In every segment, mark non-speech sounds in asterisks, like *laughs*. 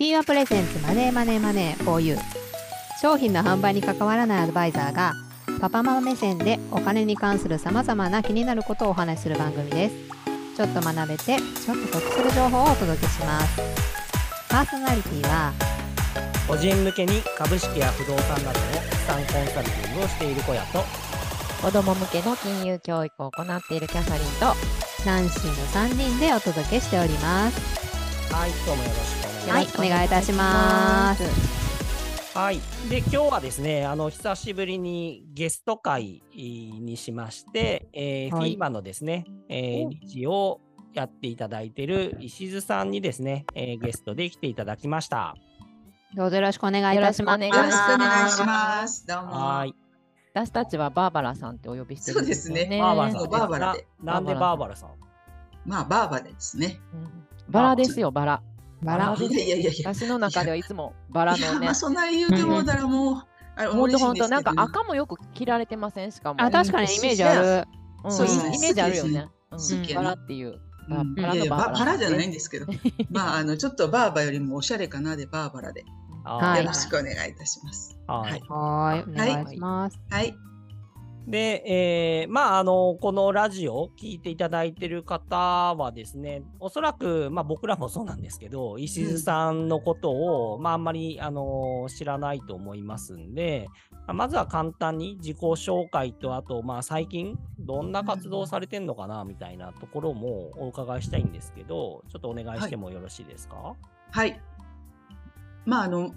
フィーマプレゼンツマネーマネーマネー 4U 商品の販売に関わらないアドバイザーがパパママ目線でお金に関するさまざまな気になることをお話しする番組です。ちょっと学べてちょっと得する情報をお届けします。パーソナリティは個人向けに株式や不動産などの資産コンサルティングをしている小屋と子供向けの金融教育を行っているキャサリンとナンシーの3人でお届けしております。はい今日もよろしくはいお願いいたしますはい。で、今日はですね、あの、久しぶりにゲスト会にしまして、えーはいフィーマのですね、えー理事をやっていただいている石津さんにですね、えーゲストで来ていただきました。どうぞよろしくお願いいたしますよろしくお願いします。どうも。はい。私たちはバーバラさんってお呼びしてるんですよね。そうですねバーバラさん。バーバラでななんでバーバラさん？まあ、バーバですね。うんバラですよ、バラ。バラいやいやいや。私の中ではいつもバラのねまあ、。そんな言うてもうたらもう、あれ、ほんとほんと、なんか赤もよく着られてません？しかも。あ確かにイメージあるうんそうイメージあるよね。バラっていう。うんバラいやいや、バラじゃないんですけど。*laughs* まあ、あの、ちょっとバーバよりもおしゃれかなで、バーバラで。よろしくお願いいたします。はい。はーいお願いします、はい。で、えーまあ、あの、このラジオを聞いていただいてる方はですね、おそらく、まあ、僕らもそうなんですけど、石津さんのことを、まあ、あんまり、あの、知らないと思いますんで、まずは簡単に自己紹介と、あと、まあ、最近、どんな活動されてんのかな、みたいなところもお伺いしたいんですけど、ちょっとお願いしてもよろしいですか、はい。まあ、あの、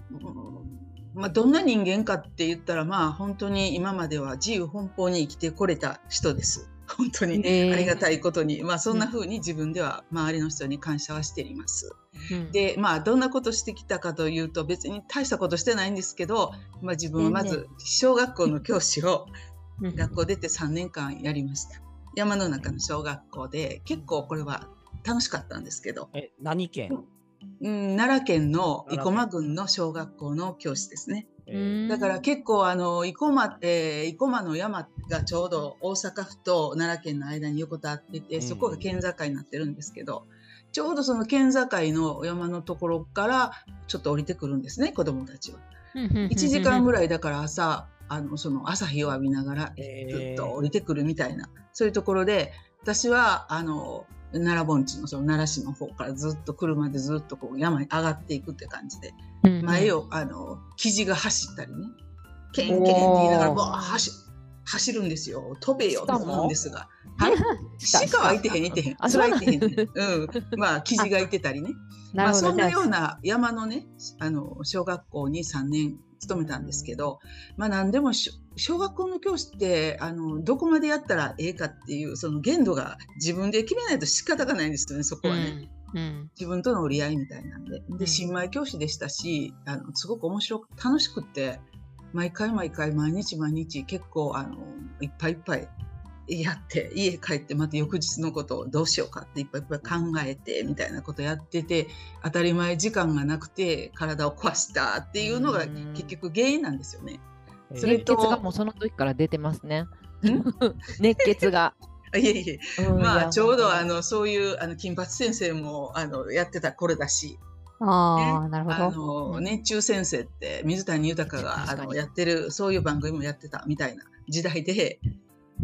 まあ、どんな人間かって言ったら、まあ、本当に今までは自由奔放に生きてこれた人です。*laughs* 本当に。えーありがたいことに、まあ、そんな風に自分では周りの人に感謝はしています。うんで、まあ、どんなことしてきたかというと、別に大したことしてないんですけど、まあ、自分はまず小学校の教師をうん学校出て3年間やりました。山の中の小学校で、結構これは楽しかったんですけど、え、何県、うん、奈良県の生駒郡の小学校の教師ですね。だから結構あの生駒えー生駒の山がちょうど大阪府と奈良県の間に横たわってて、うん。そこが県境になってるんですけど、ちょうどその県境の山のところからちょっと降りてくるんですね、子供たちは。1時間ぐらいだから朝、あのその朝日を浴びながらえずーっと降りてくるみたいな、そういうところで、私はあの奈良盆地のその奈良市の方からずっと車でずっとこう山に上がっていくって感じで、前をあの生地が走ったりね。ケンケンって言いながら走走るんですよ。飛べよと思うんですが。はい、鹿は鹿いてへんいてへん。あそれはいてへん、ね、うん。まあ生地がいてたりね。まあ、そんなような山のねあの小学校に3年勤めたんですけど、まあ何でもし小学校の教師ってあのどこまでやったらええかっていうその限度が自分で決めないと仕方がないんですよねそこはね。うんうん自分との折り合いみたいなんで。うんで、新米教師でしたし、あの、すごく面白く、楽しくって、毎回毎回、毎日毎日、結構、あの、いっぱいいっぱいやって、家帰って、また翌日のことをどうしようかっていっぱいいっぱい考えて、みたいなことやってて、当たり前時間がなくて、体を壊したっていうのがうん。結局原因なんですよね。えー。それ熱血がもうその時から出てますね。ん？*laughs* 熱血が。あ *laughs* いえいえ、うんまあ、ちょうど、あの、そういう、あの、金八先生も、あの、やってた頃だし、ああなるあほど。の熱中先生って水谷豊があのやってるそういう番組もやってたみたいな時代で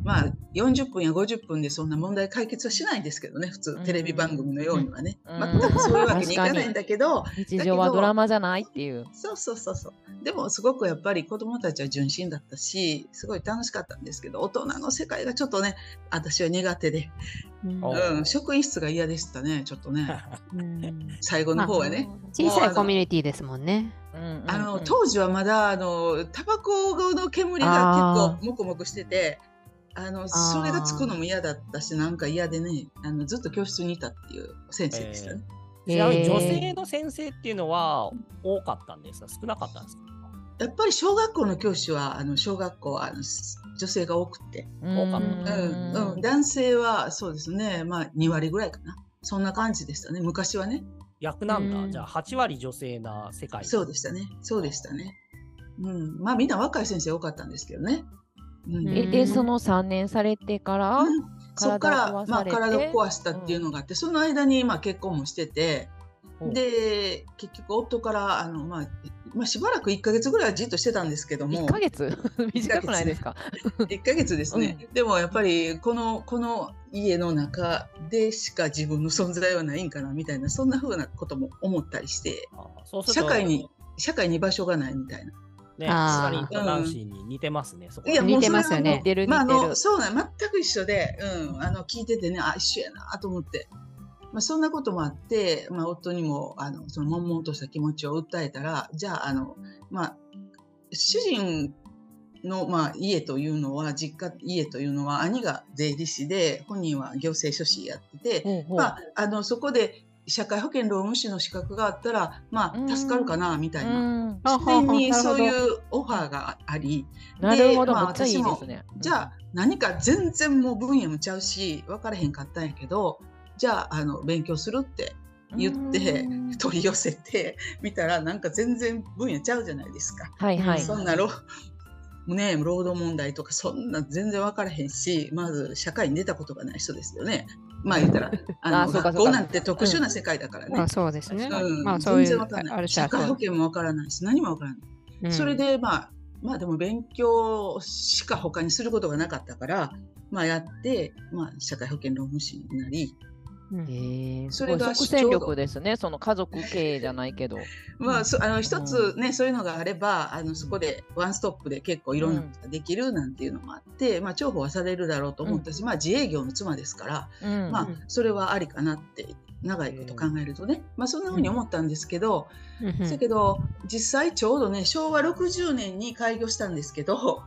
まあ40分や50分でそんな問題解決はしないんですけどね普通うん。テレビ番組のようにはね、うん。全くそういうわけに。いかないんだけど日常はドラマじゃないっていう。そうそうそうそう。でもすごくやっぱり子どもたちは純真だったしすごい楽しかったんですけど大人の世界がちょっとね私は苦手で、うん。おうん、職員室が嫌でしたねちょっとね。*laughs* うん。最後の方はね。小さいコミュニティですもんね。あの当時はまだあのタバコの煙が結構もくもくしててあのそれがつくのも嫌だったしなんか嫌でねあのずっと教室にいたっていう先生でした。ね。ちなみにえー女性の先生っていうのは多かったんですか？少なかったんですか？やっぱり小学校の教師はあの小学校はあの女性が多くて、うん多かっうんうん、男性はそうですねまあ2割ぐらいかな。そんな感じでしたね。昔はね。逆なんだ。うん。じゃあ8割女性な世界。そうでしたね。そうでしたね。うん、まあみんな若い先生多かったんですけどね。うん。うん。えでその3年されてから、うん。そこからまあ、体を壊したっていうのがあって、その間にまあ結婚もしててで結局夫からあの、まあまあ、しばらく1か月ぐらいはじっとしてたんですけども。1ヶ月？*laughs* 短くないですか？1ヶ月です。ね、でもやっぱりこのこの家の中でしか自分の存在はないんかなみたいなそんなふうなことも思ったりして。社会に社会に居場所がないみたいな。ね、スカリンとナンシーに似てますね、そこいや似てますよね。似てるまあ、あ似てるのそうなん全く一緒で、うん、あの聞いててねあ一緒やなと思って、まあ、そんなこともあって、まあ、夫にもあのその悶々とした気持ちを訴えたらじゃああの、まあ、主人の、まあ、家というのは実家家というのは兄が税理士で本人は行政書士やってて、ほうほう。まあ、あのそこで社会保険労務士の資格があったら、まあ、助かるかなみたいな。にそういうオファーがあり、なるほど、まあめっちゃいいですね。じゃあ何か全然もう分野もちゃうし分からへんかったんやけどじゃああの勉強するって言ってうん取り寄せて *laughs* みたらなんか全然分野ちゃうじゃないですか。はいはい。そんな労ね、労働問題とかそんな全然分からへんしまず社会に出たことがない人ですよね。まあ言ったら *laughs* あの学校なんて特殊な世界だからね。まあそうですね。うんまあそういう全然わからない。社会保険もわからないし何もわからない。うんそれでまあまあでも勉強しか他にすることがなかったから、まあやって、まあ社会保険労務士になり、うえ、すそれが戦力ですね。その家族経営じゃないけど。*laughs* まあそあの一つね、そういうのがあれば、あのそこでワンストップで結構いろんなことができるなんていうのもあって、まあ重宝はされるだろうと思ったし、まあ自営業の妻ですから、うん。まあそれはありかなって長いこと考えるとね、まあそんなふうに思ったんですけど、うん。だけど実際ちょうどね昭和60年に開業したんですけど、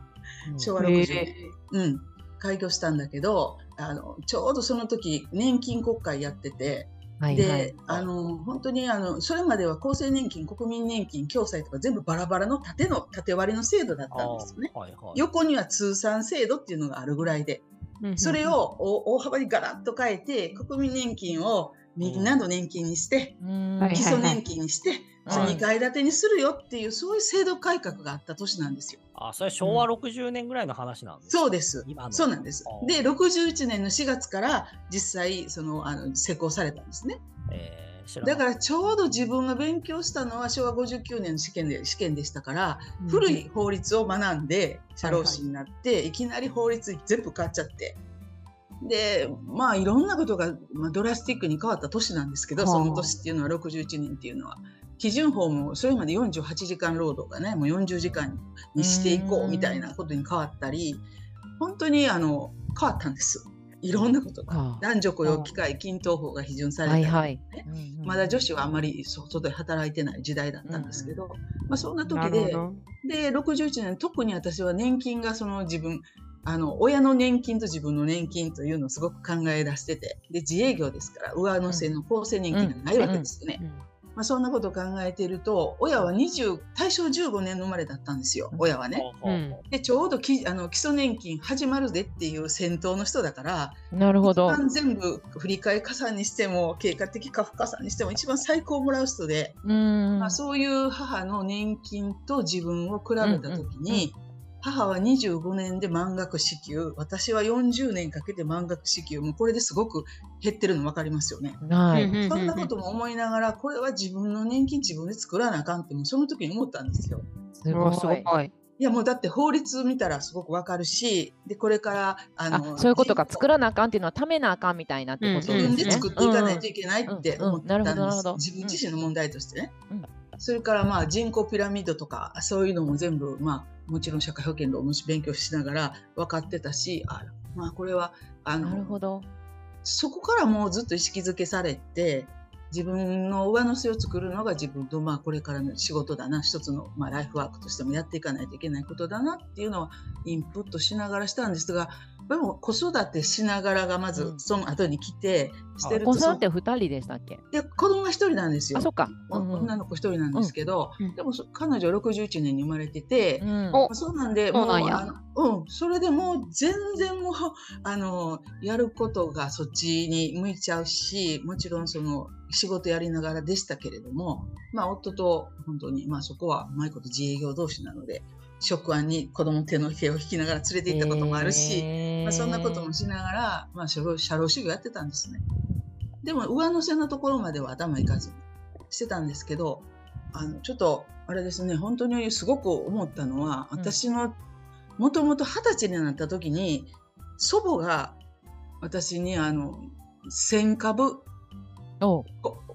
昭和へ60年、うん、開業したんだけどあのちょうどその時年金国会やってて、で、はいはい。あの本当にあのそれまでは厚生年金国民年金共済とか全部バラバラの縦の縦割りの制度だったんですよね。はいはい、横には通算制度っていうのがあるぐらいでうんそれを大大幅にガラッと変えて国民年金をみん。なの年金にして、うん。はい基礎年金にして、はい2階建てにするよっていうそういう制度改革があった年なんですよ。あ、それ昭和60年ぐらいの話なんですか？そうです。そうなんです。で、61年の4月から実際そのあの施行されたんですね。えーだいからちょうど自分が勉強したのは昭和59年の試験で試験でしたから、うん。古い法律を学んで社労士になって、いきなり法律全部変わっちゃって。でまあいろんなことが、まあ、ドラスティックに変わった年なんですけど、はあその年っていうのは61年っていうのは。基準法もそれまで48時間労働がね。もう40時間にしていこうみたいなことに変わったり本当にあの変わったんです。いろんなことが。あ。男女雇用機会均等法が批准されたり、はいはい。ね。うんうん。まだ女子はあまり外で働いてない時代だったんですけど、まあ、そんな時でで61年特に私は年金がその自分あの親の年金と自分の年金というのをすごく考え出しててで自営業ですから上乗せの厚生年金がないわけですよね。うん。まあ、そんなことを考えていると親は20大正15年の生まれだったんですよ親はね。でちょうどきあの基礎年金始まるでっていう先頭の人だからなるほど。一。番全部振り替え加算にしても経過的過付加算にしても一番最高をもらう人で、うん。まあ、そういう母の年金と自分を比べた時に、母は25年で満額支給私は40年かけて満額支給もうこれですごく減ってるの分かりますよね。はい。うんそんなことも思いながらこれは自分の年金自分で作らなあかんってもうその時に思ったんですよ。すごい。い。いやもうだって法律見たらすごくわかるしでこれからああのそういうことか作らなあかんっていうのはためなあかんみたいなってこと自ですね。分で作っていかないといけないってうんうん思ったんです、うんなるほどなるほど自分自身の問題としてね、うんそれからまあ人口ピラミッドとかそういうのも全部まあもちろん社会保険労務士勉強しながら分かってたしあまあこれはあなるのほど。そこからもうずっと意識づけされて自分の上乗せを作るのが自分のまあこれからの仕事だな一つのまあライフワークとしてもやっていかないといけないことだなっていうのはインプットしながらしたんですがでも子育てしながらがまずうん。その後に来て、しておる子さんって二人でしたっけ？で子供が一人なんですよ。あ、そ女の子一人なんですけど、うん。でもそ彼女は61年に生まれてて、そうなんで、もううん、それでもう全然もう、あの、やることがそっちに向いちゃうし、もちろんその仕事やりながらでしたけれども、まあ夫と本当に、まあそこはうまいこと自営業同士なので、職案に子供の手の毛を引きながら連れて行ったこともあるし、まあ、そんなこともしながら、まあ、社労社労主義をやってたんですね。でも上乗せのところまでは頭いかずにしてたんですけどあのちょっとあれですね本当にすごく思ったのはうん。私のもともと二十歳になった時に祖母が私にあの1000株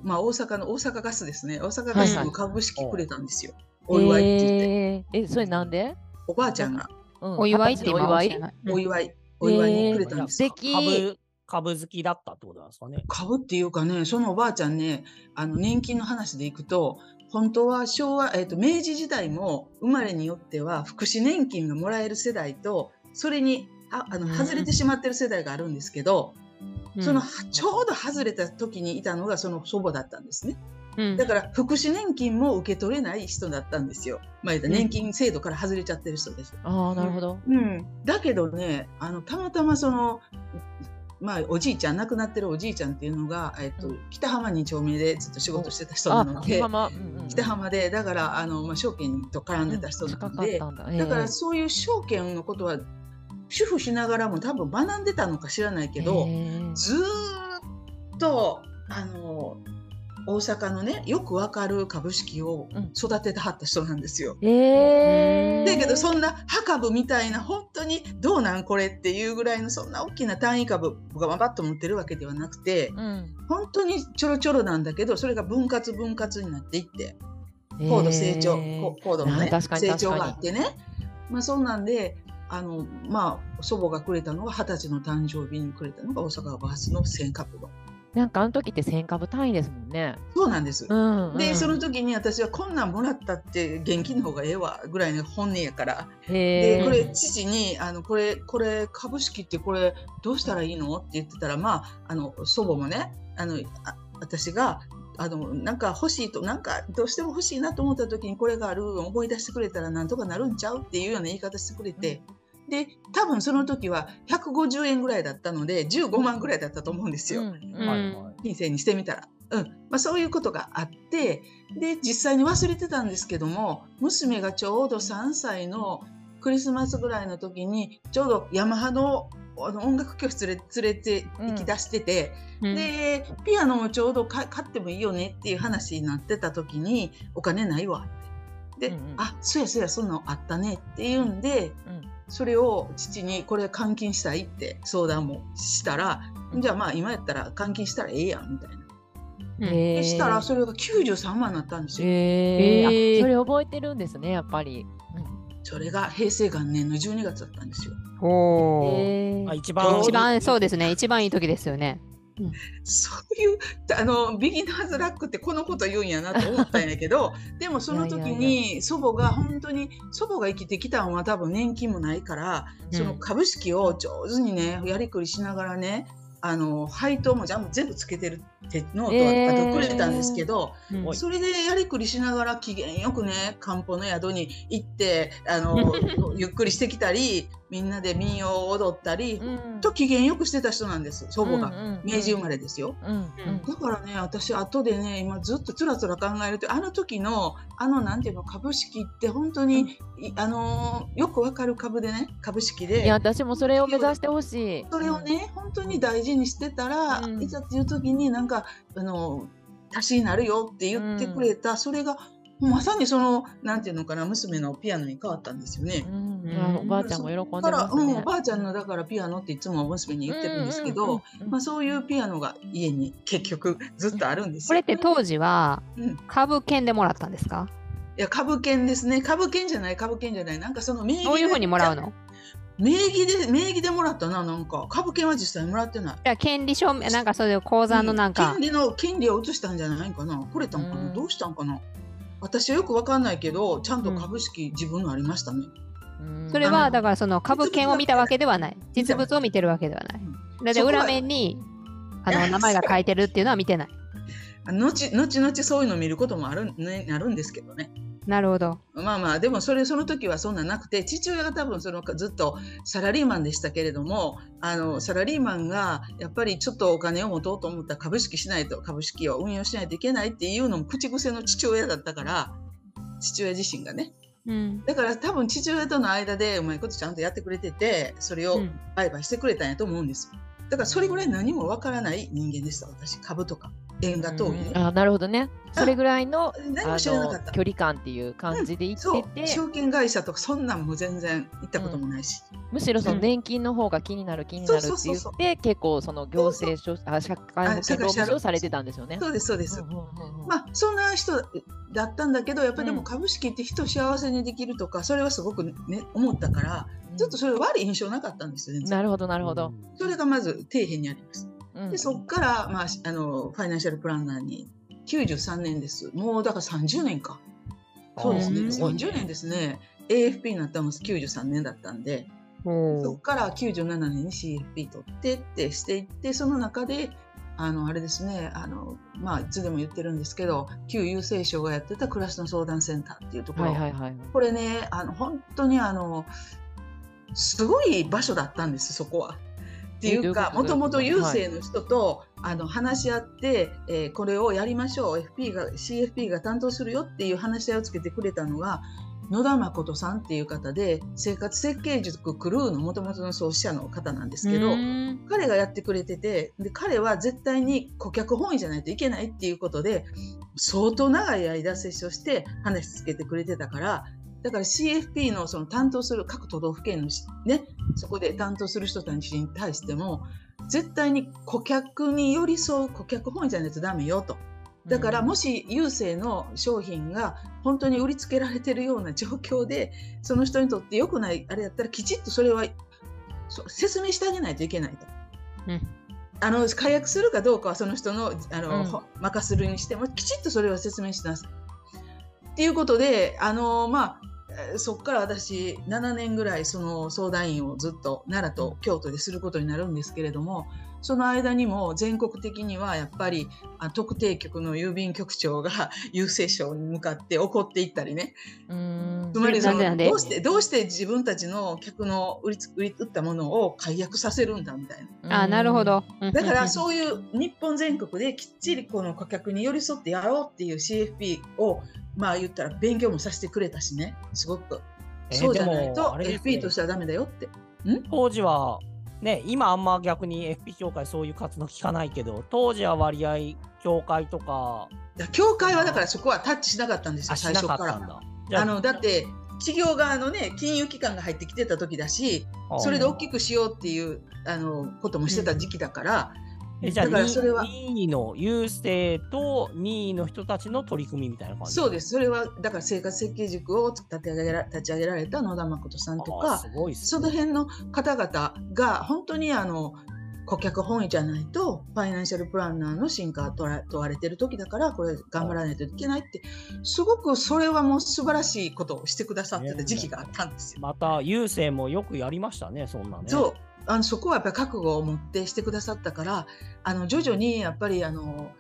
まあ、大阪の大阪ガスですね。大阪ガスの株式くれたんですよ、おお祝いって言って、えー、え、それなんで、おばあちゃんが。うん。お祝いって今お祝い？お祝い、お祝いにくれたんですよ、素敵。株、株好きだったってことなんですかね。株っていうかねそのおばあちゃんねあの年金の話でいくと本当は昭和、えー、と明治時代も生まれによっては福祉年金がもらえる世代とそれにああのうん。外れてしまってる世代があるんですけど、うん。そのちょうど外れた時にいたのがその祖母だったんですね。うんだから福祉年金も受け取れない人だったんですよ。まあ、年金制度から外れちゃってる人です。ああ、なるほど。うん、だけどねあのたまたまその、まあ、おじいちゃん亡くなってるおじいちゃんっていうのが、えっとうん北浜2丁目でずっと仕事してた人なあの、で北浜。うんうん北浜でだからあの、まあ、証券と絡んでた人な近ので、かったんだ。だからえーそういう証券のことは主婦しながらも多分学んでたのか知らないけど、えーずーっとあの大阪のねよくわかる株式をうん。育ててはった人なんですよ。えー、だけどそんな破株みたいな本当にどうなんこれっていうぐらいのそんな大きな単位株がババッと持ってるわけではなくてうん、本当にちょろちょろなんだけどそれが分割分割になっていって高度成長、えーこ高度のね成長があってね。まあそうなんであのまあ祖母がくれたのが二十歳の誕生日にくれたのが大阪ガスの1000株のなんかあの時って1000株単位ですもんね。そうなんです。うん、うん、でその時に私はこんなんもらったって現金の方がええわぐらいの本音やからでこれ父にあのこれこれ株式ってこれどうしたらいいのって言ってたらまああの祖母もねあのあ私があのなんか欲しいとなんかどうしても欲しいなと思った時にこれがある思い出してくれたらなんとかなるんちゃうっていうような言い方してくれて。で多分その時は150円ぐらいだったので15万ぐらいだったと思うんですよ。うんうんはいはい。人生にしてみたら。うんまあ、そういうことがあってで実際に忘れてたんですけども娘がちょうど3歳のクリスマスぐらいの時にちょうどヤマハのあの音楽教室連れ連れて行き出してて、うんでピアノもちょうど買買ってもいいよねっていう話になってた時にお金ないわって。で、うんうんあそうやそうやそんなんあったねっていうんでうんそれを父にこれ換金したいって相談もしたら、うんじゃあまあ今やったら換金したらええやんみたいな。うんへーでしたらそれが93万になったんですよ。へへーそれ覚えてるんですね、やっぱり。それが平成元年の12月だったんですよ。おーへーあ一番一番そうですね一番いい時ですよね。そういうあのビギナーズラックってこのこと言うんやなと思ったんやけど *laughs* でもその時に祖母が本当に祖母が生きてきたのは多分年金もないから、その株式を上手にねやりくりしながらねあの配当もじゃあ全部つけてるってノートえー。あとくれたんですけど、うん。それでやりくりしながら機嫌よくね漢方の宿に行ってあの *laughs* ゆっくりしてきたりみんなで民謡を踊ったり、うん。と機嫌よくしてた人なんです祖母が、うんうん明治生まれですよ。うんうん。だからね私後でね今ずっとつらつら考えるとあの時のあのなんていうの株式って本当に、いあのーよくわかる株でね株式で。いや、私もそれを目指してほしい。それをね、本当に大事にしてたら、うん。いざっていう時になんかあの足しになるよって言ってくれた、それがまさにそのなんていうのかな娘のピアノに変わったんですよね。うん。うん。あおばあちゃんも喜んでだから、ますうん、おね。ばあちゃんのだからピアノっていつも娘に言ってるんですけど、うんうんうん。うん。まあ、そういうピアノが家に結局ずっとあるんですよ。これって当時はうん。株券でもらったんですか？いや株券ですね。株券じゃない株券じゃない。なんかその名義でどういうふうにもらうの？名義で名義でもらったななんか。株券は実際もらってない。じゃあ権利証明なんかそういう口座のなんか。権、利の権利を移したんじゃないかな。くれたんかな、うん。どうしたんかな？私はよくわかんないけどちゃんと株式自分のありましたね。うん。それはだからその株券を見たわけではない。実物を見てるわけではない。だって裏面にあの *laughs* 名前が書いてるっていうのは見てない。あ後後々そういうのを見ることもある,、ね、なるんですけどね。なるほど。まあまあでもそれその時はそんなんなくて父親が多分そのずっとサラリーマンでしたけれどもあのサラリーマンがやっぱりちょっとお金を持とうと思ったら株式しないと株式を運用しないといけないっていうのも口癖の父親だったから父親自身がね。うん。だから多分父親との間でうまいことちゃんとやってくれててそれをうん。売買してくれたんやと思うんですよ。だからそれぐらい何もわからない人間でした私。株とか縁が遠い。あなるほどね。それぐらいの何も知らなかった。距離感っていう感じで行そうってて、証券会社とかそんなんも全然行ったこともないし。むしろそのうん年金の方が気になる気になるって言って結構その行政書あ社会保険労務士をされてたんですよね。そうですそうです。うんうんうんうんまあそんな人だったんだけどやっぱりでうんも株式って人幸せにできるとかそれはすごくね思ったからちょっとそれ悪い印象なかったんですよね。なるほどなるほど。それがまず底辺にあります。うんでそこから、まあ、あのファイナンシャルプランナーに93年です。もうだから30年か。そうですね。うん30年ですね。AFP になったのも93年だったんで、そこから97年に CFP 取ってってしていって、その中で、あの、あれですね、あの、まあ、いつでも言ってるんですけど、旧郵政省がやってた暮らしの相談センターっていうところ、はいはいはい。これね、あの、本当にあの、すごい場所だったんです、そこは。っていうか、もとともと郵政の人と、あの話し合って、えーこれをやりましょう、FP が、CFP が担当するよっていう話し合いをつけてくれたのが、野田誠さんっていう方で、生活設計塾クルーのもともとの創始者の方なんですけど、うん。彼がやってくれててで彼は絶対に顧客本位じゃないといけないっていうことで相当長い間接触して話しつけてくれてたからだから CFP のその担当する各都道府県のしねそこで担当する人たちに対しても絶対に顧客に寄り添う顧客本位じゃないとダメよと。だからもし郵政の商品が本当に売りつけられてるような *laughs* 状況でその人にとって良くないあれやったらきちっとそれは説明してあげないといけないと。うんあの解約するかどうかはその人のあの、うんほ任するにしてもきちっとそれは説明しなさい。っていうことであのまあえーそっから私7年ぐらいその相談員をずっと奈良と京都ですることになるんですけれどもその間にも全国的にはやっぱりあ特定局の郵便局長が *laughs* 郵政省に向かって怒っていったりね。うん。つまりそのどうしてどうして自分たちの客の売りつ売り売ったものを解約させるんだみたいな。あなるほ。ど。だからうそういう日本全国できっちりこの顧客に寄り添ってやろうっていう CFP をまあ言ったら勉強もさせてくれたしね。すごく、えーそうじゃないと FP としてはダメだよって。当時は、ね、今あんま逆に FP 協会そういう活動聞かないけど、当時は割合、協会とか、協会はだからそこはタッチしなかったんですよ最初から。あのだって企業側のね金融機関が入ってきてた時だしあそれで大きくしようっていうあのこともしてた時期だから、えじゃあだからそれは。2位の郵政と2位の人たちの取り組みみたいな感じ？そうです。それはだから生活設計塾を立て上げら立ち上げられた野田誠さんとかあすごいっすその辺の方々が本当にあの顧客本位じゃないとファイナンシャルプランナーの進化が問わ問われてる時だからこれ頑張らないといけないってすごくそれはもう素晴らしいことをしてくださってた時期があったんですよ。また郵政もよくやりましたね、そんなね。そうあのそこはやっぱり覚悟を持ってしてくださったからあの徐々にやっぱりあの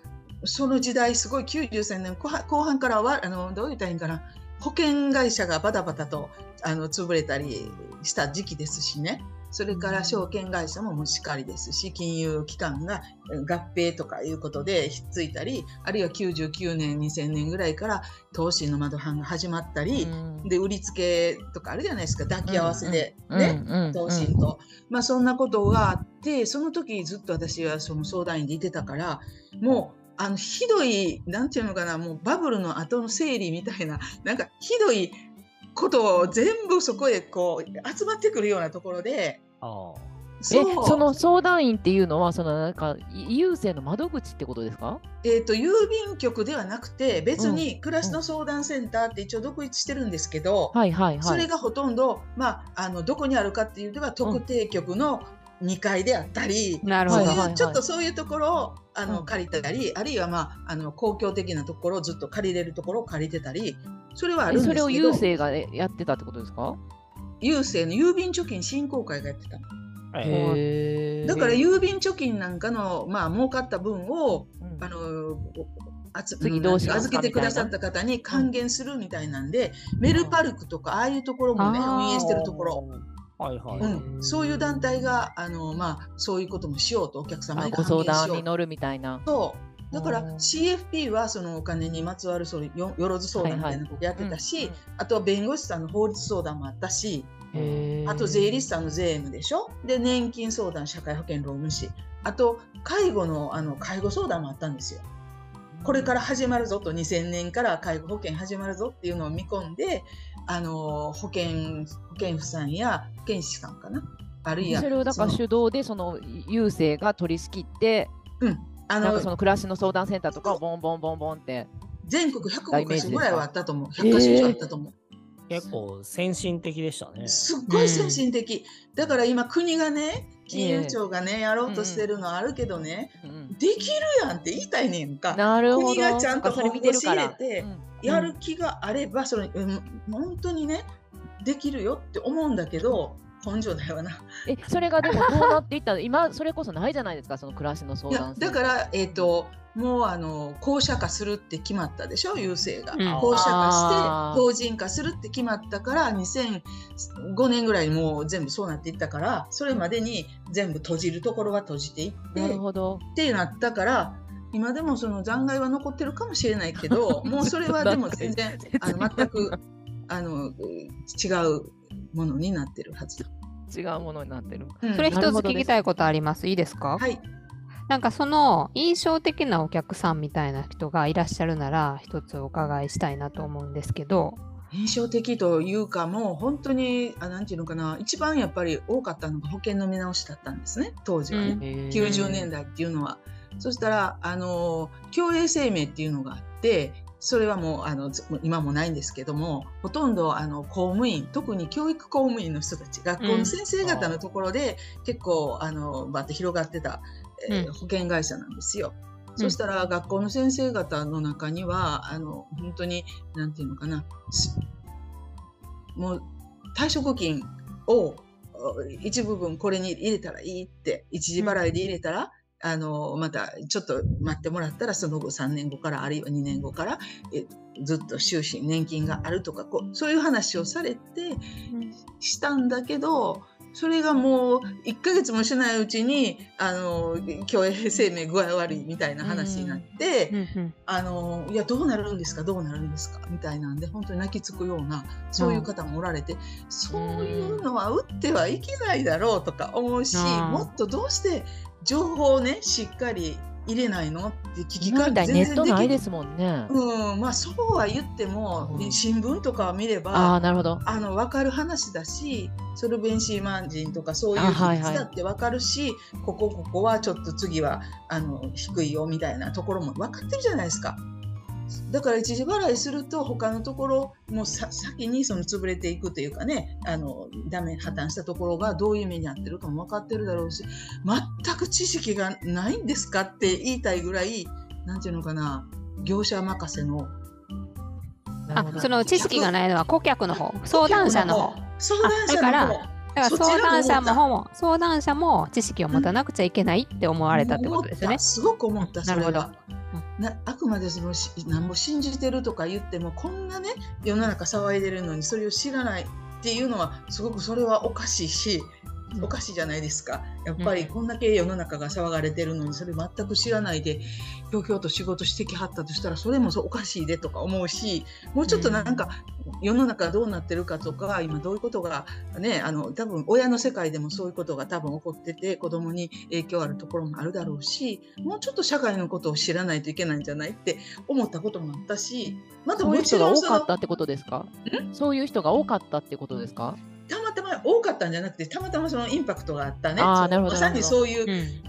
その時代すごい93年後半からはあのどう言ったらいいんかな保険会社がバタバタとあの潰れたりした時期ですしね。それから証券会社ももしかりですし金融機関がえ合併とかいうことでひっついたりあるいは99年2000年ぐらいから投資の窓販が始まったり、で売りつけとかあるじゃないですか。抱き合わせで、ね、投信と、まあそんなことがあってその時ずっと私はその相談員でいてたからもうあのひどいなんていうのかなもうバブルの後の整理みたいななんかひどいことを全部そこへこう集まってくるようなところでああ。えその相談員っていうのはそのなんか郵政の窓口ってことですか？えー、と郵便局ではなくて別に暮らしの相談センターって一応独立してるんですけど、はいはいはい。それがほとんど、まあ、あのどこにあるかっていうと特定局の2階であったり、なるほど。そういう、ちょっとそういうところをあの、うん借りたりあるいは、まあ、あの公共的なところをずっと借りれるところを借りてたりそれはあるんですけどえそれを郵政がやってたってことですか？郵政の郵便貯金振興会がやってただから郵便貯金なんかの、まあ儲かった分をうん。あのあつ次どうしますか預けてくださった方に還元するみたいなんで、メルパルクとかああいうところもね運営してるところ、はいはい。うん、そういう団体があの、まあ、そういうこともしようとお客様にあご相還元しよう談に乗るみたいな。そう。だからうん CFP はそのお金にまつわるそよよろず相談みたいなことやってたし、はいはい。あとは弁護士さんの法律相談もあったし、あと税理士さんの税務でしょ？で年金相談社会保険労務士あと介護のあの介護相談もあったんですよ。これから始まるぞと2000年から介護保険始まるぞっていうのを見込んであの保険保険婦さんや保健師さんかな。あるいはそれをだから手動でその郵政が取り仕切って、あなんかそのの暮らしの相談センターとかをボンボンボンボンって。全国105箇所ぐらいはあったと思う。ダイメージです。か100箇所以上あったと思う。結構先進的でしたね。すっごい先進的、だから今国がね金融庁がねやろうとしてるのあるけどね、うん。できるやんって言いたいねんか。なるほど。国がちゃんとそっかそれ見てるから。本腰入れてうんやる気があればそれ、うん、本当にねできるよって思うんだけど根性だよな。え、それがでもどうなっていった？ら、*laughs* 今それこそないじゃないですか、その暮らしの相いや談だからえっ、ともうあの公社化するって決まったでしょ郵政が、うん。化して法人化するって決まったから2005年ぐらいにもう全部そうなっていったからそれまでに全部閉じるところは閉じていってなるほど。ってなったから今でもその残骸は残ってるかもしれないけど *laughs* もうそれはでも全然あの全く *laughs* あの違うものになってるはず。違うものになってる。うん。それ一つ聞きたいことあります。いいですか？はい。なんかその印象的なお客さんみたいな人がいらっしゃるなら一つお伺いしたいなと思うんですけど。印象的というかもう本当にあなんていうのかな。一番やっぱり多かったのが保険の見直しだったんですね。当時はね、うん。90年代っていうのは。そしたらあの共栄生命っていうのがあってそれはもうあのず今もないんですけどもほとんどあの公務員特に教育公務員の人たち学校の先生方のところで、結構あのバッて広がってた、えーうん保険会社なんですよ。んそしたら学校の先生方の中にはあの本当になんていうのかなすもう退職金をお一部分これに入れたらいいって一時払いで入れたら、あのまたちょっと待ってもらったらその後3年後からあるいは2年後からえずっと終身年金があるとかこうそういう話をされてしたんだけどそれがもう1ヶ月もしないうちにあの共栄生命具合悪いみたいな話になって、あのいやどうなるんですかどうなるんですかみたいなんで本当に泣きつくようなそういう方もおられて、そういうのは打ってはいけないだろうとか思うし、うん。もっとどうして情報をねしっかり入れないの？って聞き換え今みたい？にネットないですもんね。うんまあそうは言っても、うん新聞とかを見ればああ、なるほど。あの分かる話だしソルベンシーマンジンとかそういうあはいはい比率だって分かるし、ここここはちょっと次はあの低いよみたいなところも分かってるじゃないですか。だから一時払いすると他のところもさ先にその潰れていくというかねあのダメ破綻したところがどういう目に遭ってるかも分かってるだろうし全く知識がないんですかって言いたいぐらいなんていうのかな業者任せの。あその知識がないのは顧客の方相談者の方。相談者からだから相談者思ったもも相談者も知識を持たなくちゃいけないって思われたってことですよね。すごく思ったそれなるは。なあくまでそのし何も信じてるとか言ってもこんなね世の中騒いでるのにそれを知らないっていうのはすごくそれはおかしいしうんおかしいじゃないですか。やっぱりこんだけ世の中が騒がれてるのにそれ全く知らないでひょうひょうと仕事してきはったとしたらそれもそうおかしいでとか思うしもうちょっとなんか世の中どうなってるかとか今どういうことがねあの多分親の世界でもそういうことが多分起こってて子供に影響あるところもあるだろうしもうちょっと社会のことを知らないといけないんじゃないって思ったこともあったしまたそういが多かったってことですか？そういう人が多かったってことですか？たま多かったんじゃなくてたまたまそのインパクトがあったね。まさにそういううん。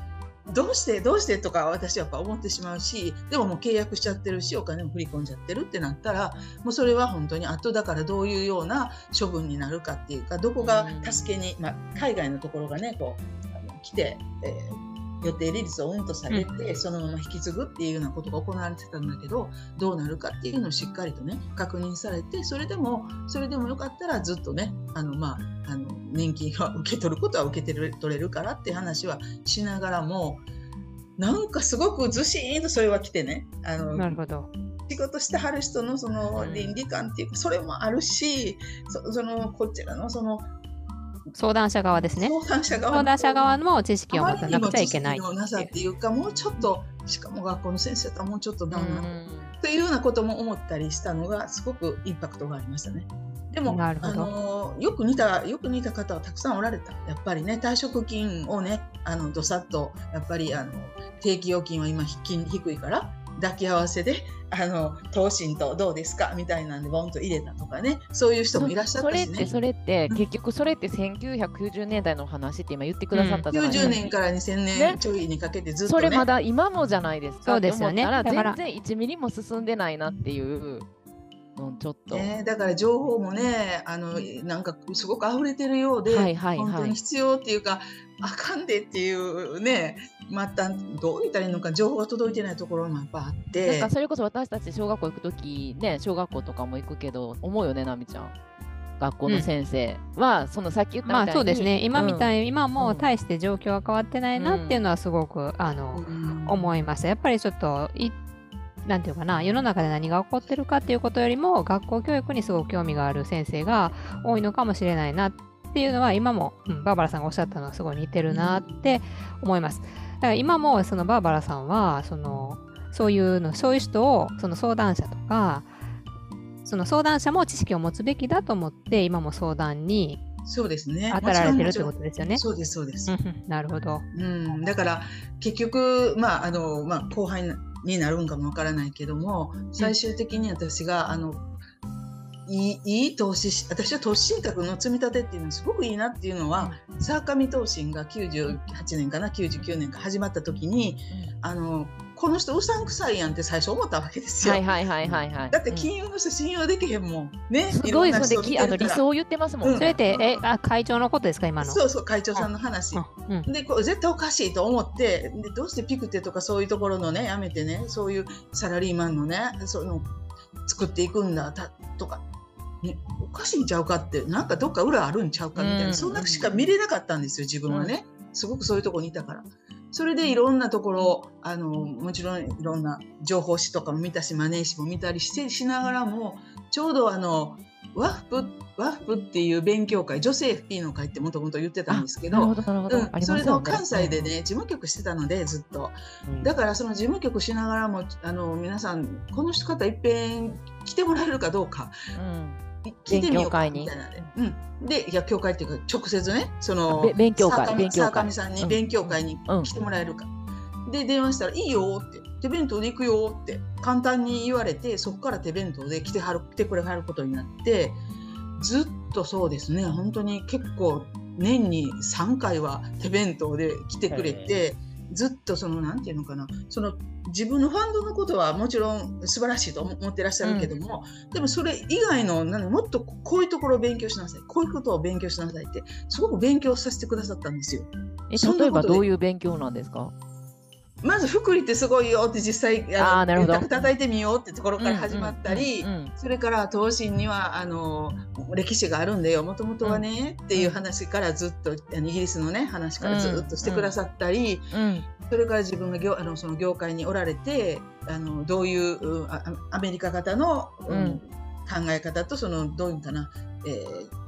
どうしてどうしてとか私はやっぱ思ってしまうしでももう契約しちゃってるしお金も振り込んじゃってるってなったらもうそれは本当に後だからどういうような処分になるかっていうかどこが助けに、まあ、海外のところがねこう来て、えー予定利率をうんと下げて、そのまま引き継ぐっていうようなことが行われてたんだけどどうなるかっていうのをしっかりとね確認されてそれでもそれでもよかったらずっとねあの、まあ、あの年金は受け取ることは受け取れるからっていう話はしながらもなんかすごくずしーんとそれは来てねあのなるほど。仕事してはる人のその倫理観っていうかそれもあるしそそのこちらのその相談者側ですね。相談者側相談者側のも知識を持たなくちゃいけないなさっていうかもうちょっとしかも学校の先生とはもうちょっとダウンなうん。というようなことも思ったりしたのがすごくインパクトがありましたね。でもあのよく似たよく似た方はたくさんおられた。やっぱりね退職金をねあのどさっとやっぱりあの定期預金は今金低いから抱き合わせであの東進とどうですか？みたいなんでボンと入れたとかねそういう人もいらっしゃったしね。それってそれってうん結局それって1990年代の話って今言ってくださったじゃないです90か。年から2000ね年ちょいにかけてずっとね。それまだ今もじゃないですか。そうですよねだから全然1ミリも進んでないなっていうのちょっと。ね、だから情報もねあのなんかすごく溢れてるようで、はいはいはい。本当に必要っていうかあかんでっていうねまたどう言ったらいいのか情報が届いてないところもやっぱあっなんてかそれこそ私たち小学校行くときね小学校とかも行くけど思うよねなみちゃん。学校の先生は、そのさっき言ったみたいに。まあそうですね。今みたいい、今もうん。大して状況は変わってないなっていうのはすごく、あの思いましたやっぱりちょっといなんていうかな世の中で何が起こってるかっていうことよりも学校教育にすごく興味がある先生が多いのかもしれないなっていうのは今も、うんバーバラさんがおっしゃったのはすごい似てるなって思います。だから今もそのバーバラさんはそのそういうのそういう人をその相談者とかその相談者も知識を持つべきだと思って今も相談にそうですね当たられてるってことですよね。そうですそうです、なるほど。うん、だから結局まああの、まあ、後輩になるんかもわからないけども最終的に私があのいいいい投資し私は投資信託の積み立てっていうのはすごくいいなっていうのは、沢上投信が98年かな99年か始まった時にあのこの人うさんくさいやんって最初思ったわけですよ。はいはいはいはいはい。だって金融の人信用できへんもん。ね。すごいそれできあの理想を言ってますもん。うんそれってえあ会長のことですか今の？そうそう会長さんの話。うんうんでこれ絶対おかしいと思ってでどうしてピクテとかそういうところのねやめてねそういうサラリーマンのねそういうの作っていくんだたとか、ね、おかしいんちゃうかってなんかどっか裏あるんちゃうかみたいな、うんそんなしか見れなかったんですよ自分はね、すごくそういうところにいたから。それでいろんなところあのもちろんいろんな情報誌とかも見たしマネー誌も見たりしてしながらもちょうどあのワッフワッフっていう勉強会女性 FP の会ってもともと言ってたんですけどそれ。の関西でね事務局してたのでずっと。だからその事務局しながらもあの皆さんこの方いっぺん来てもらえるかどうか。うん聞いてみようか勉強会にみたいなで、うん、でいや教会っていうか直接ねそのべ勉強会勉強会。さんに勉強会にうん。来てもらえるか、で電話したら「いいよ」って「手弁当で行くよ」って。簡単に言われてそこから手弁当で来てはる来てくれはることになってずっとそうですね。本当に結構年に3回は手弁当で来てくれて。ずっとそのなんていうのかなその自分のファンドのことはもちろん素晴らしいと思ってらっしゃるけども、でもそれ以外のなんもっとこういうところを勉強しなさいこういうことを勉強しなさいってすごく勉強させてくださったんですよ。え例えばどういう勉強なんですか？まず福利ってすごいよって実際あーなるほど。叩いてみようってところから始まったり、それから東進にはあの歴史があるんだよ。もともとはね、っていう話からずっとあのイギリスのね話からずっとしてくださったり、うんそれから自分が業あのその業界におられてあのどういうアメリカ型の、うんうん。考え方とそのどういうのかな、えー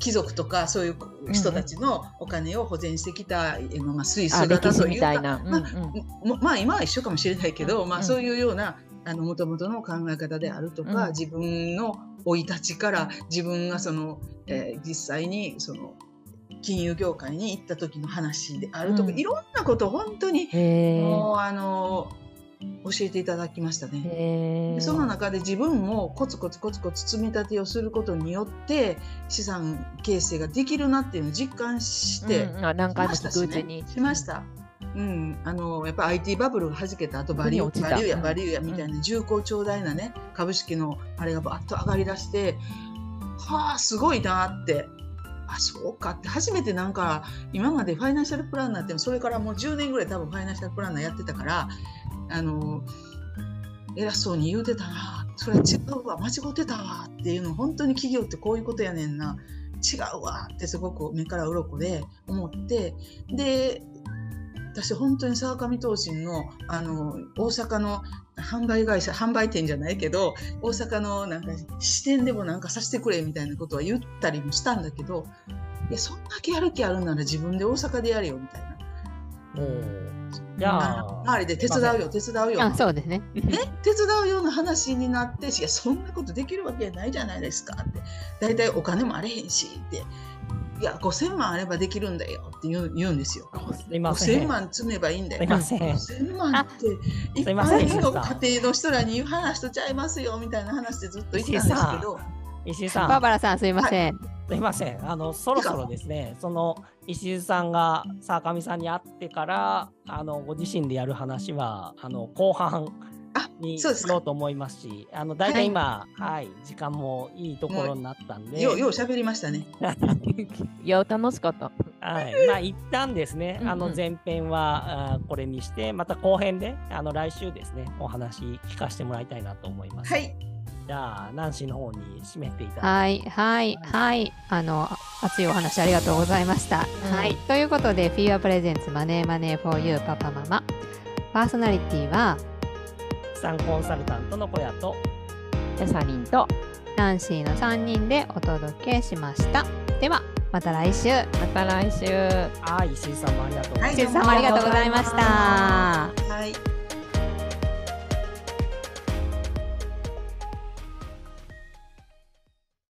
貴族とかそういう人たちのお金を保全してきた、えーまあ、スイスというかみたいな。うんまあうんもまあ今は一緒かもしれないけど、まあ、うん。そういうようなあの元々の考え方であるとか、うん。自分の生い立ちから自分がその、えー実際にその金融業界に行った時の話であるとか、うん。いろんなことを本当にへもうあの教えていただきましたえ。ね。その中で自分もコツコツコツコツ積み立てをすることによって資産形成ができるなっていうのを実感して、うんうんあ何回もに。しました。うん、あのやっぱ IT バブルが弾けた後バリューバリューやうんバリューやみたいな重厚長大なね株式のあれがバッと上がりだしてはあすごいなってあそうかって初めてなんか今までファイナンシャルプランナーってそれからもう10年ぐらい多分ファイナンシャルプランナーやってたからあの偉そうに言うてたなそれ違うわ。間違ってたわっていうの本当に企業ってこういうことやねんな。違うわってすごく目から鱗で思って。で私本当に沢上投信のあの大阪の販売会社販売店じゃないけど大阪のなんか支店でもなんかさせてくれみたいなことは言ったりもしたんだけどいやそんだけやる気あるなら自分で大阪でやれよみたいな。じゃあ周りで手伝うよ手伝うよあそうですね。ね、手伝うような話になって、いや、そんなことできるわけないじゃないですかって、大体お金もあれへんしって、いや、5000万あればできるんだよって言う言うんですよ。すいません。5000万積めばいいんだよ。すいません。5000万って一般の家庭の人らに言う話とちゃいますよみたいな話でずっと言ってたんですけど、石井さん。バーバラさんすいません。すいません。あの、そろそろですね、その石井さんが坂上さんに会ってから、あの、ご自身でやる話は、あの、後半あにしようと思いますし、あの、大体今、はい、時間もいいところになったんで、ようよう喋りましたね。*laughs* いや、楽しかった。はい、まあ一旦ですね、あうんうんの前編はあーこれにして、また後編であの来週ですね、お話聞かせてもらいたいなと思います。はい。じゃあ、ナンシーの方に締めていただいて。はいはいはいあの熱いお話ありがとうございました。うんはいということでフィーアプレゼンツマネーマネー for you パパママパーソナリティは資産コンサルタントの小屋と、キャサリンと、ナンシーの3人でお届けしました。ではまた来週。また来週。あー石井さんもありがとうございます。はい石井さんもありがとうございました。はい。